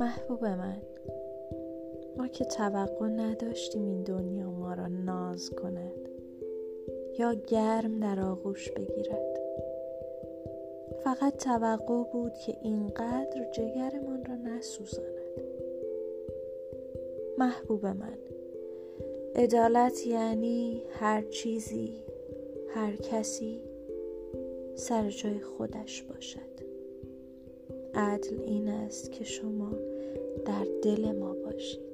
محبوب من. ما که توقع نداشتیم این دنیا ما را ناز کند یا گرم در آغوش بگیرد. فقط توقع بود که اینقدر جگرمان را نسوزاند. محبوب من. عدالت یعنی هر چیزی هر کسی سر جای خودش باشد. عدل این است که شما در دل ما باشید.